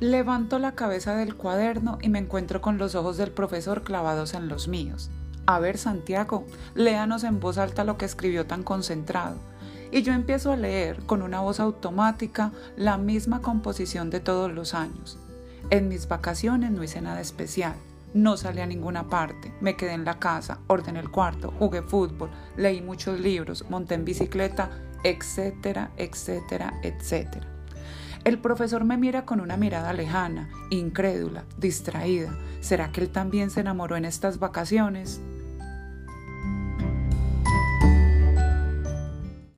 Levanto la cabeza del cuaderno y me encuentro con los ojos del profesor clavados en los míos. A ver, Santiago, léanos en voz alta lo que escribió tan concentrado. Y yo empiezo a leer con una voz automática la misma composición de todos los años. En mis vacaciones no hice nada especial. No salí a ninguna parte, me quedé en la casa, ordené el cuarto, jugué fútbol, leí muchos libros, monté en bicicleta, etcétera, etcétera, etcétera. El profesor me mira con una mirada lejana, incrédula, distraída. ¿Será que él también se enamoró en estas vacaciones?